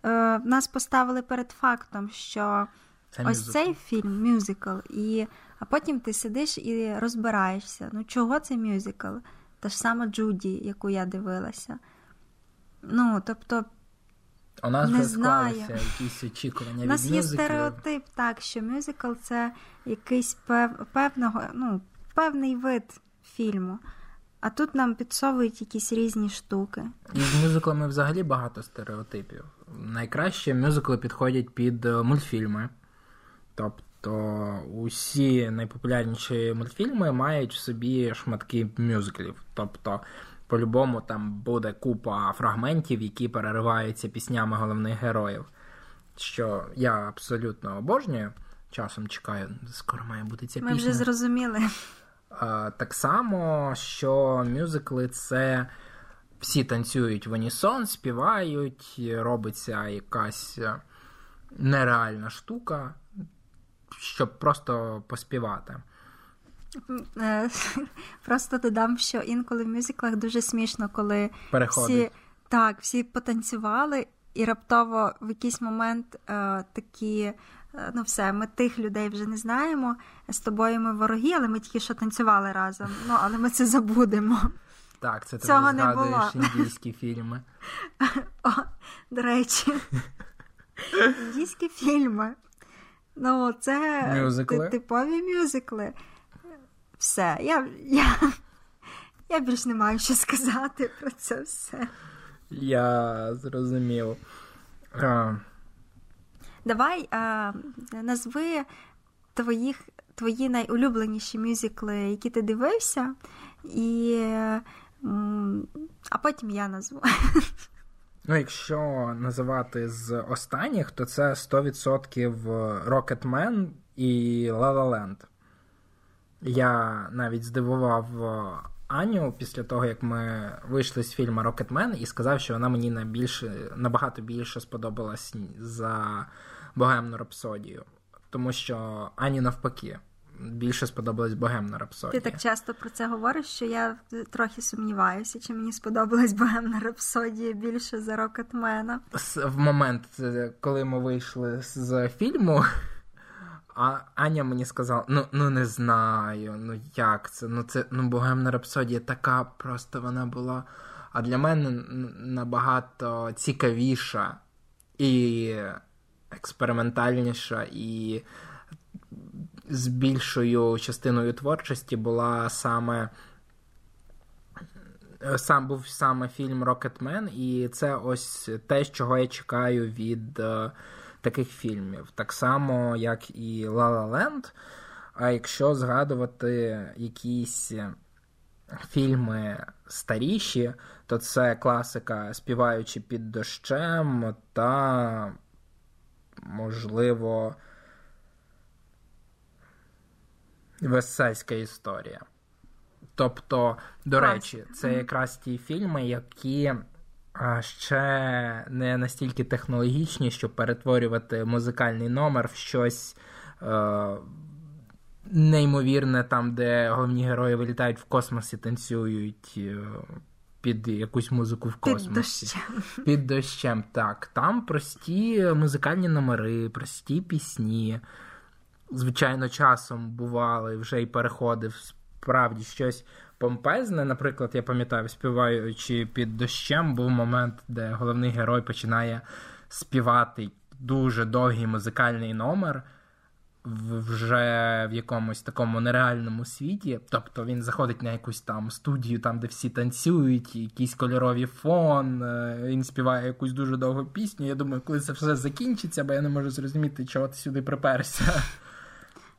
е, нас поставили перед фактом, що Це ось мюзикл. цей фільм мюзикл, і, а потім ти сидиш і розбираєшся. Ну, чого це мюзикл? Та ж сама Джуді, яку я дивилася. Ну, тобто, У нас Не вже знаю. склалися якісь очікування у від є мюзиклів. стереотип, так, що мюзикл це якийсь пев, певного, ну, певний вид фільму. А тут нам підсовують якісь різні штуки. І з мюзиклами взагалі багато стереотипів. Найкраще мюзикли підходять під е, мультфільми. Тобто усі найпопулярніші мультфільми мають в собі шматки мюзиклів. Тобто, по-любому там буде купа фрагментів, які перериваються піснями головних героїв. Що я абсолютно обожнюю. Часом чекаю, скоро має бути ця Ми пісня. вже зрозуміли. Так само, що мюзикли це всі танцюють в унісон, співають, робиться якась нереальна штука, щоб просто поспівати. Е, Просто додам, що інколи в мюзиклах дуже смішно, коли Переходить. всі так, всі потанцювали, і раптово в якийсь момент е, такі. е, Ну, все, ми тих людей вже не знаємо. З тобою ми вороги, але ми тільки що танцювали разом. Ну, але ми це забудемо. Так, це ти Цього вже не було. індійські фільми. О, до речі, індійські фільми. Ну, це Мюзикли. типові мюзикли. Все, я, я, я більш не маю що сказати про це все. Я зрозумів. А, Давай а, назви твоїх, твої найулюбленіші мюзикли, які ти дивився, і, а потім я назву. Ну, якщо називати з останніх, то це 100% Rocketman і La La Land. Я навіть здивував е, Аню після того, як ми вийшли з фільму Rocketman, і сказав, що вона мені найбільше, набагато більше сподобалась за Богемну Рапсодію. Тому що Ані навпаки. Більше сподобалась Богемна Рапсодія. Ти так часто про це говориш, що я трохи сумніваюся, чи мені сподобалась Богемна Рапсодія більше за Рокетмена. В момент, е, коли ми вийшли з фільму, а Аня мені сказала: ну, ну не знаю, ну як це? Ну це ну Богемна Рапсодія така просто вона була. А для мене набагато цікавіша і експериментальніша, і з більшою частиною творчості була саме сам був саме фільм Rocketman, і це ось те, чого я чекаю від е, таких фільмів. Так само, як і La La Land. А якщо згадувати якісь фільми старіші, то це класика Співаючи під дощем та, можливо, Весельська історія. Тобто, до речі, це якраз ті фільми, які ще не настільки технологічні, щоб перетворювати музикальний номер в щось е, неймовірне, там, де головні герої вилітають в космос і танцюють е, під якусь музику в Під дощем. Під дощем, так. Там прості музикальні номери, прості пісні. Звичайно, часом бували вже і переходив справді щось помпезне. Наприклад, я пам'ятаю, співаючи під дощем, був момент, де головний герой починає співати дуже довгий музикальний номер. вже в якомусь такому нереальному світі. Тобто він заходить на якусь там студію, там де всі танцюють, якийсь кольоровий фон, е, він співає якусь дуже довгу пісню. Я думаю, коли це все закінчиться, бо я не можу зрозуміти, чого ти сюди приперся.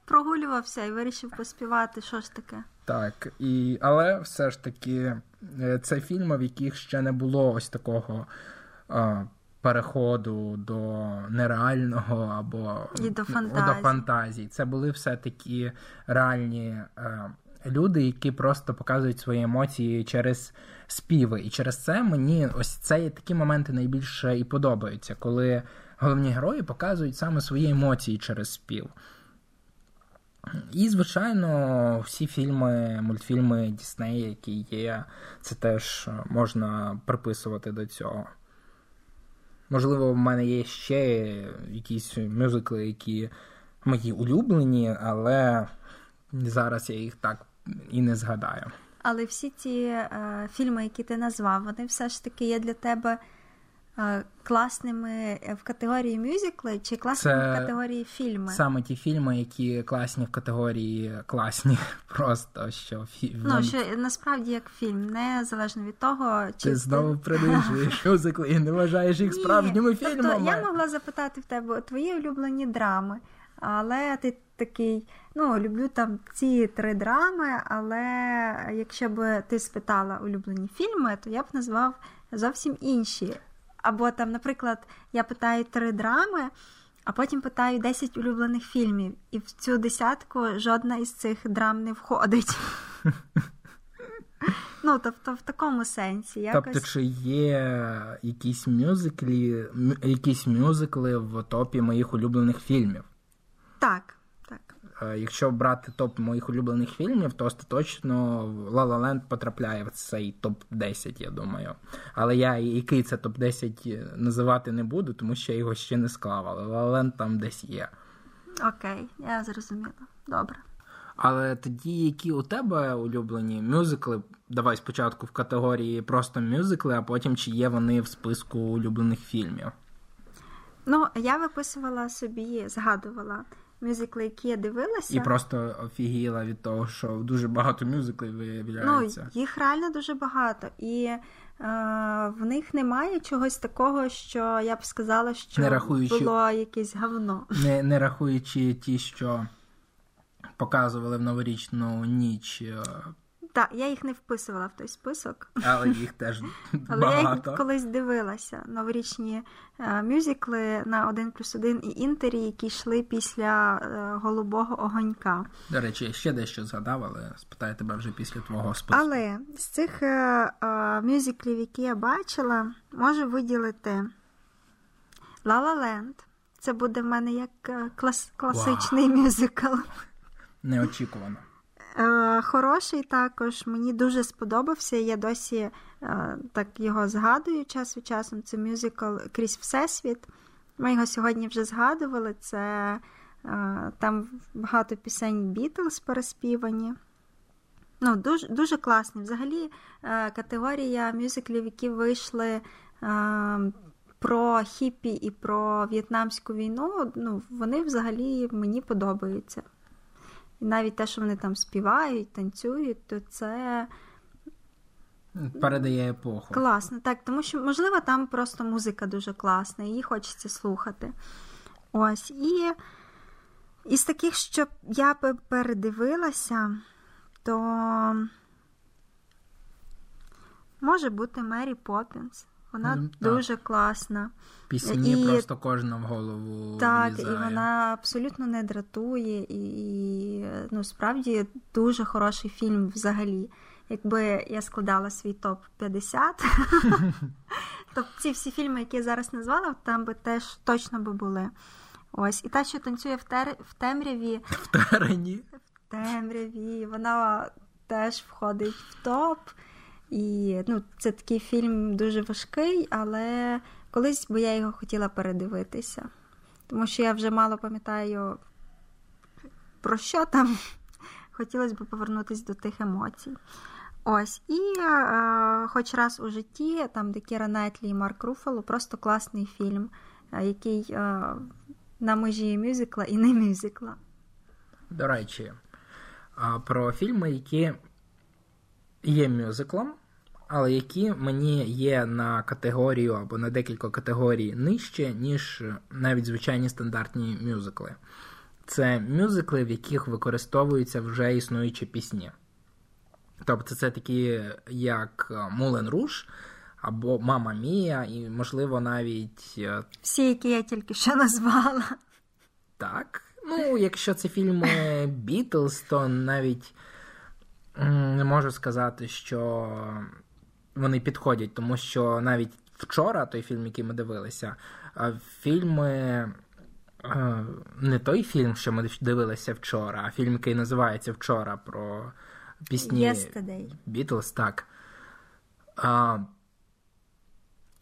Прогулювався і вирішив поспівати, що ж таке. Так, і але все ж таки е, це фільми, в яких ще не було ось такого а, переходу до нереального або І до фантазії. до фантазій. Це були все такі реальні а, люди, які просто показують свої емоції через співи. І через це мені ось це такі моменти найбільше і подобаються, коли головні герої показують саме свої емоції через спів. І, звичайно, всі фільми, мультфільми Діснея, які є, це теж можна приписувати до цього. Можливо, в мене є ще якісь мюзикли, які мої улюблені, але зараз я їх так і не згадаю. Але всі ті е, фільми, які ти назвав, вони все ж таки є для тебе класними в категорії мюзикли чи класними Це в категорії фільми? Саме ті фільми, які класні в категорії класні, просто що фі... Ну, що насправді як фільм, незалежно від того, чи ти знову принижуєш мюзикли і не вважаєш їх Ні, справжніми тобто фільмами. Я могла запитати в тебе твої улюблені драми, але ти такий, ну, люблю там ці три драми, але якщо б ти спитала улюблені фільми, то я б назвав зовсім інші. Або там, наприклад, я питаю три драми, а потім питаю 10 улюблених фільмів, і в цю десятку жодна із цих драм не входить. Ну, тобто в такому сенсі. Якось... Тобто, чи є якісь мюзиклі, якісь мюзикли в топі моїх улюблених фільмів? Так, так. Якщо брати топ моїх улюблених фільмів, то остаточно La La Land потрапляє в цей топ-10, я думаю. Але я який це топ-10 називати не буду, тому що я його ще не склав. Але La La Land там десь є. Окей, я зрозуміла. Добре. Але тоді, які у тебе улюблені мюзикли, давай спочатку в категорії просто мюзикли, а потім чи є вони в списку улюблених фільмів? Ну, я виписувала собі, згадувала мюзикли, які я дивилася. І просто офігіла від того, що дуже багато мюзиклів виявляється. Ну, їх реально дуже багато. І е, в них немає чогось такого, що я б сказала, що не рахуючи, було якесь говно. Не, не рахуючи ті, що показували в новорічну ніч. Так, я їх не вписувала в той список. Але їх теж Але я їх колись дивилася. Новорічні е, мюзикли на 1 плюс 1 і інтері, які йшли після е, голубого огонька. До речі, я ще дещо згадав, але спитаю тебе вже після твого списку. Але з цих е, е, мюзиклів, які я бачила, можу виділити La La Land. Це буде в мене як клас- класичний Вау. мюзикл. Неочікувано. Е, Хороший також, мені дуже сподобався. Я досі е, так його згадую час від часу. Це мюзикл Крізь Всесвіт. Ми його сьогодні вже згадували. Це е, там багато пісень Бітлз переспівані. Ну, дуже, дуже класний. Взагалі, категорія мюзиклів, які вийшли про хіпі і про в'єтнамську війну, ну, вони взагалі мені подобаються. І навіть те, що вони там співають, танцюють, то це Передає епоху. класно. Так, тому що, можливо, там просто музика дуже класна, її хочеться слухати. Ось. І із таких, що я би передивилася, то може бути Мері Поппінс. Вона так. дуже класна. Пісні І- просто кожна в голову. Так, влізає. і вона абсолютно не дратує, і, і ну, справді дуже хороший фільм взагалі. Якби я складала свій топ 50, то ці всі фільми, які я зараз назвала, там би теж точно би були. Ось, і та, що танцює в, тер... в темряві, в терені. в темряві, вона теж входить в топ. І ну, це такий фільм дуже важкий, але колись би я його хотіла передивитися. Тому що я вже мало пам'ятаю, про що там. Хотілося б повернутися до тих емоцій. Ось, і е, хоч раз у житті, там, де Кіра Найтлі і Марк Руфало, просто класний фільм, е, який е, на межі мюзикла і не мюзикла. До речі, про фільми, які є мюзиклом, але які мені є на категорію або на декілька категорій нижче, ніж навіть звичайні стандартні мюзикли. Це мюзикли, в яких використовуються вже існуючі пісні. Тобто це такі, як Мулен Руш або Мама Мія, і, можливо, навіть. Е, Всі, які я тільки що назвала. Так. Ну, якщо це фільми Бітлз, то навіть не можу сказати, що вони підходять, тому що навіть вчора, той фільм, який ми дивилися, фільми. Не той фільм, що ми дивилися вчора, а фільм, який називається Вчора про пісні Бітлз, так.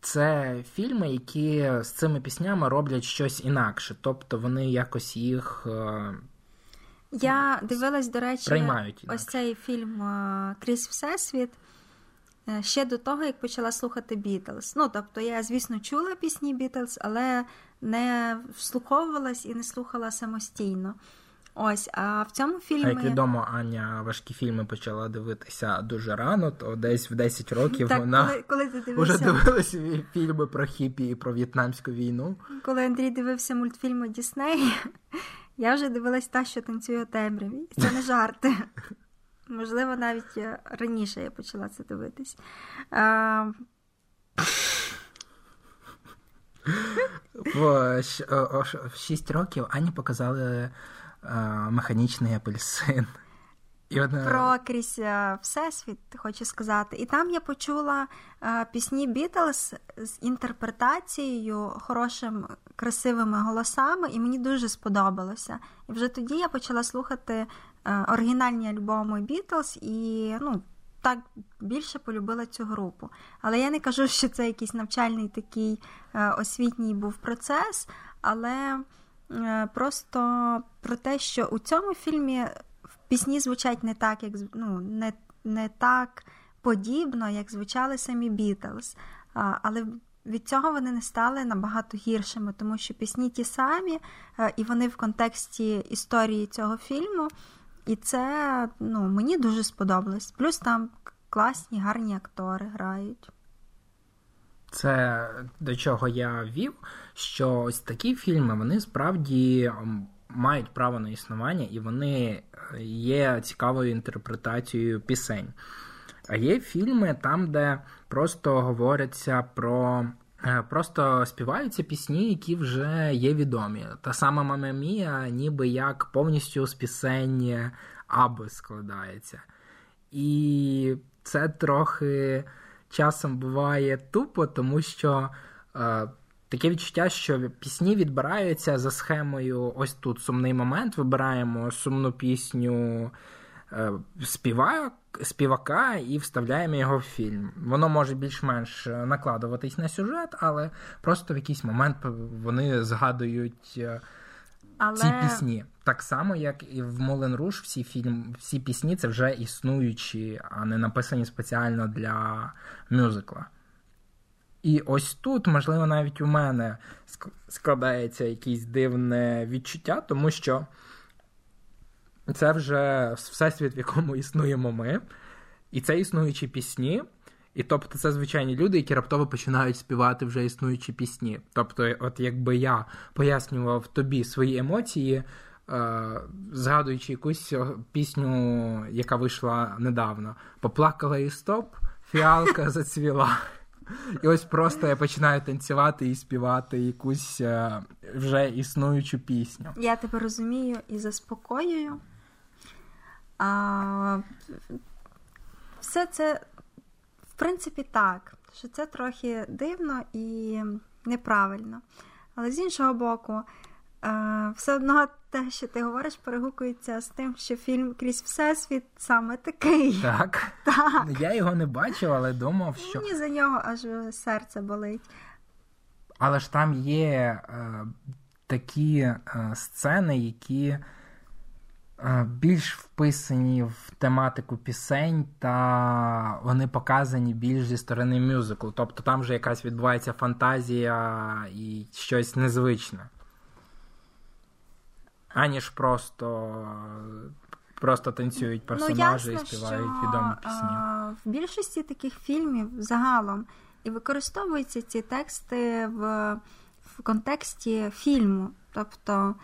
Це фільми, які з цими піснями роблять щось інакше. Тобто вони якось їх. Я дивилась, до речі, приймають ось цей фільм Крізь Всесвіт. Е, ще до того, як почала слухати Бітлз. Ну, тобто, я, звісно, чула пісні Бітлз, але не вслуховувалась і не слухала самостійно. Ось, а в цьому фільмі. А як відомо, Аня важкі фільми почала дивитися дуже рано, то десь в 10 років так, вона коли, коли ти дивився... вже дивилася фільми про хіпі і про в'єтнамську війну. Коли Андрій дивився мультфільми Дісней, я вже дивилась та, що танцює у темряві. Це не жарти. Можливо, навіть е, раніше я почала це дивитись. А... В 6 років Ані показали механічний апельсин. І вона... Про крізь е, Всесвіт, хочу сказати. І там я почула е, пісні Бітлз з інтерпретацією, хорошим, красивими голосами, і мені дуже сподобалося. І вже тоді я почала слухати е, оригінальні альбоми Бітлз і ну, так більше полюбила цю групу. Але я не кажу, що це якийсь навчальний такий освітній був процес, але. Е, просто про те, що у цьому фільмі пісні звучать не так, як ну, не, не так подібно, як звучали самі Бітлз. Але від цього вони не стали набагато гіршими, тому що пісні ті самі, е, і вони в контексті історії цього фільму. І це ну, мені дуже сподобалось. Плюс там класні, гарні актори грають. Це до чого я вів, що ось такі фільми вони справді мають право на існування і вони е, є цікавою інтерпретацією пісень. А є фільми там, де просто говоряться про. Е, просто співаються пісні, які вже є відомі. Та сама Мама ніби як повністю з пісень Аби складається. І це трохи часом буває тупо, тому що е, таке відчуття, що пісні відбираються за схемою. Ось тут сумний момент. Вибираємо сумну пісню е, співак, співака і вставляємо його в фільм. Воно може більш-менш накладуватись на сюжет, але просто в якийсь момент вони згадують. Е, але... ці пісні. Так само, як і в Молен Руш, всі фільм, всі пісні це вже існуючі, а не написані спеціально для мюзикла. І ось тут, можливо, навіть у мене складається якесь дивне відчуття, тому що це вже всесвіт, в якому існуємо ми, і це існуючі пісні. І тобто це звичайні люди, які раптово починають співати вже існуючі пісні. Тобто, от якби я пояснював тобі свої емоції, е, згадуючи якусь пісню, яка вийшла недавно, поплакала і стоп, фіалка зацвіла. І ось просто я починаю танцювати і співати якусь е, вже існуючу пісню. Я тебе розумію і заспокоюю. А, Все це в принципі, так, що це трохи дивно і неправильно. Але з іншого боку, е, все одно те, що ти говориш, перегукується з тим, що фільм крізь Всесвіт саме такий. Так. Так. Я його не бачив, але думав, що. Мені за нього аж серце болить. Але ж там є е, такі е, сцени, які. Е, більш вписані в тематику пісень, та вони показані більш зі сторони мюзиклу. Тобто там вже якась відбувається фантазія і щось незвичне. Аніж просто просто танцюють ну, персонажі ну, ясно, і співають що, відомі пісні. А, в більшості таких фільмів загалом і використовуються ці тексти в, в контексті фільму. Тобто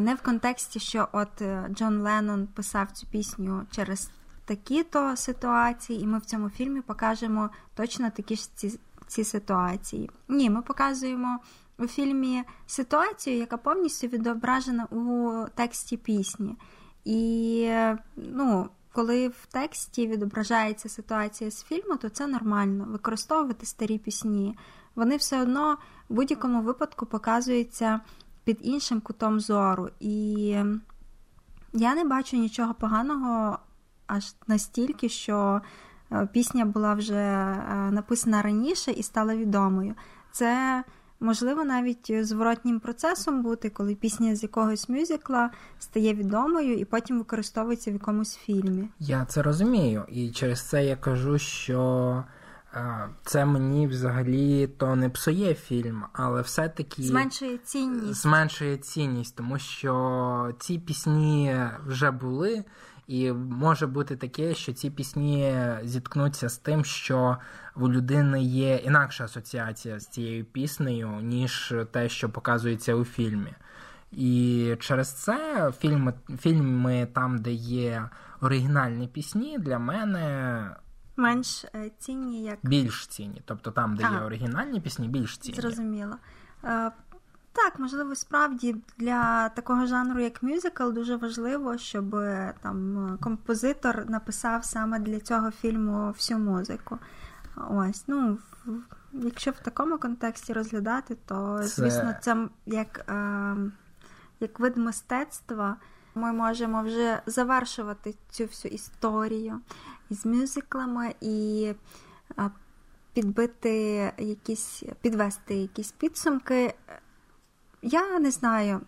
не в контексті, що от е, Джон Леннон писав цю пісню через такі-то ситуації, і ми в цьому фільмі покажемо точно такі ж ці, ці ситуації. Ні, ми показуємо у фільмі ситуацію, яка повністю відображена у тексті пісні. І ну, коли в тексті відображається ситуація з фільму, то це нормально використовувати старі пісні. Вони все одно в будь-якому випадку показуються під іншим кутом зору. І я не бачу нічого поганого аж настільки, що е, пісня була вже е, написана раніше і стала відомою. Це можливо навіть зворотнім процесом бути, коли пісня з якогось мюзикла стає відомою і потім використовується в якомусь фільмі. Я це розумію, і через це я кажу, що. Це мені взагалі то не псує фільм, але все-таки зменшує цінність. Зменшує цінність, тому що ці пісні вже були, і може бути таке, що ці пісні зіткнуться з тим, що у людини є інакша асоціація з цією піснею, ніж те, що показується у фільмі. І через це фільми, фільми там, де є оригінальні пісні, для мене. Менш е, цінні, як більш цінні. Тобто там, де а, є оригінальні пісні, більш цінні. Зрозуміло. Е, так, можливо, справді для такого жанру, як мюзикл, дуже важливо, щоб е, там композитор написав саме для цього фільму всю музику. Ось, ну, якщо в такому контексті розглядати, то звісно, це як, е, як вид мистецтва. Ми можемо вже завершувати цю всю історію із мюзиклами і підбити якісь, підвести якісь підсумки. Я не знаю.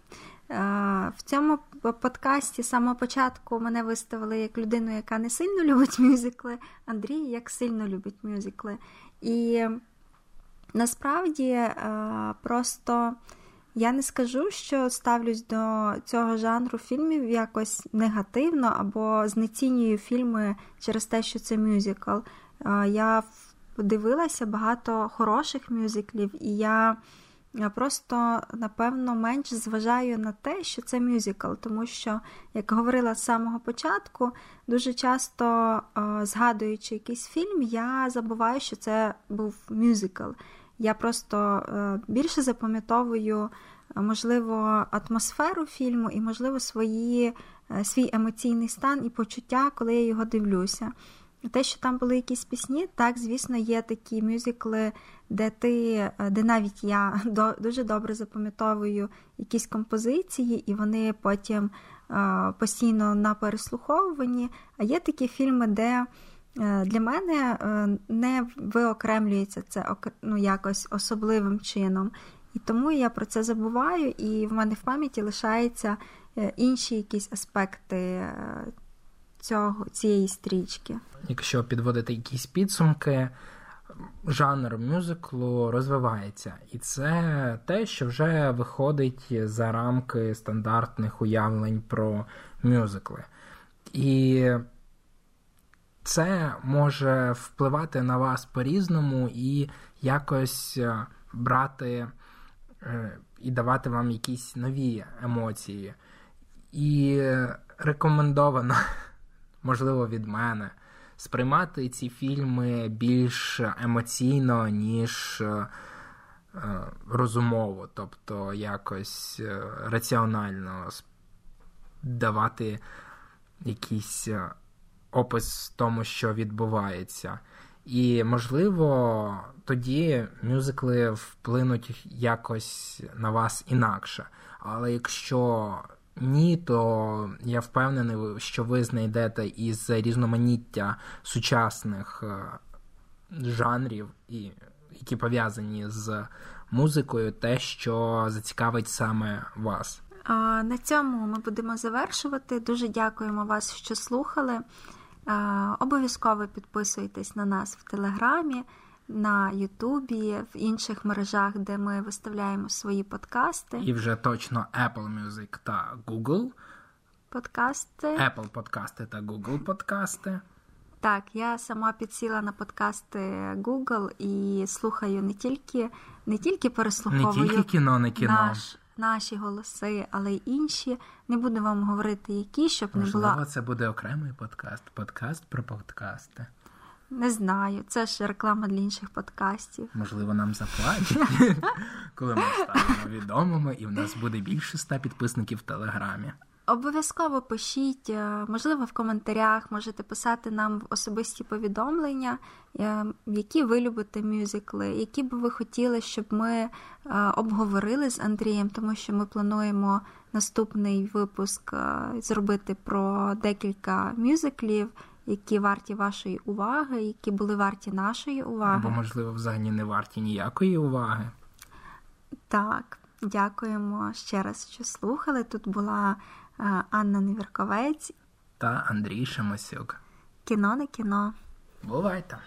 В цьому подкасті з самого початку мене виставили як людину, яка не сильно любить мюзикли, Андрій як сильно любить мюзикли. І насправді просто я не скажу, що ставлюсь до цього жанру фільмів якось негативно або знецінюю фільми через те, що це мюзикл. Е, я подивилася багато хороших мюзиклів, і я. Я просто, напевно, менш зважаю на те, що це мюзикл, тому що, як говорила з самого початку, дуже часто, е, згадуючи якийсь фільм, я забуваю, що це був мюзикл. Я просто е, більше запам'ятовую, можливо, атмосферу фільму і, можливо, свої, е, свій емоційний стан і почуття, коли я його дивлюся. Те, що там були якісь пісні, так, звісно, є такі мюзикли, де ти, е, де навіть я дуже добре запам'ятовую якісь композиції, і вони потім е, постійно на переслуховуванні. А є такі фільми, де е, для мене не виокремлюється це ну, якось особливим чином. І тому я про це забуваю, і в мене в пам'яті лишаються інші якісь аспекти цього, цієї стрічки. Якщо підводити якісь підсумки, жанр мюзиклу розвивається, і це те, що вже виходить за рамки стандартних уявлень про мюзикли. І це може впливати на вас по-різному і якось е, брати е, і давати вам якісь нові емоції. І рекомендовано, можливо, від мене сприймати ці фільми більш емоційно, ніж е, розумово, тобто якось раціонально давати якийсь опис тому, що відбувається. І, можливо, тоді мюзикли вплинуть якось на вас інакше. Але якщо ні, то я впевнений, що ви знайдете із різноманіття сучасних е, жанрів, які пов'язані з музикою, те, що зацікавить саме вас. На цьому ми будемо завершувати. Дуже дякуємо вас, що слухали. Обов'язково підписуйтесь на нас в Телеграмі. на Ютубі, в інших мережах, де ми виставляємо свої подкасти. І вже точно Apple Music та Google. Подкасти. Apple подкасти та Google подкасти. Так, я сама підсіла на подкасти Google і слухаю не тільки не тільки переслуховую не тільки кіно, не кіно. Наш, наші голоси, але й інші. Не буду вам говорити, які, щоб Можливо, не було. це буде окремий подкаст. Подкаст про подкасти. Не знаю, це ж реклама для інших подкастів. Можливо, нам заплатять, коли ми станемо відомими, і в нас буде більше ста підписників в Телеграмі. Обов'язково пишіть, е, можливо, в коментарях можете писати нам в особисті повідомлення, е, які ви любите мюзикли, які би ви хотіли, щоб ми е, обговорили з Андрієм, тому що ми плануємо наступний випуск зробити про декілька мюзиклів, які варті вашої уваги, які були варті нашої уваги. Або, можливо, взагалі не варті ніякої уваги. Так, дякуємо ще раз, що слухали. Тут була Анна Невірковець та Андрій Шамасюк. Кіно не кіно. Бувайте!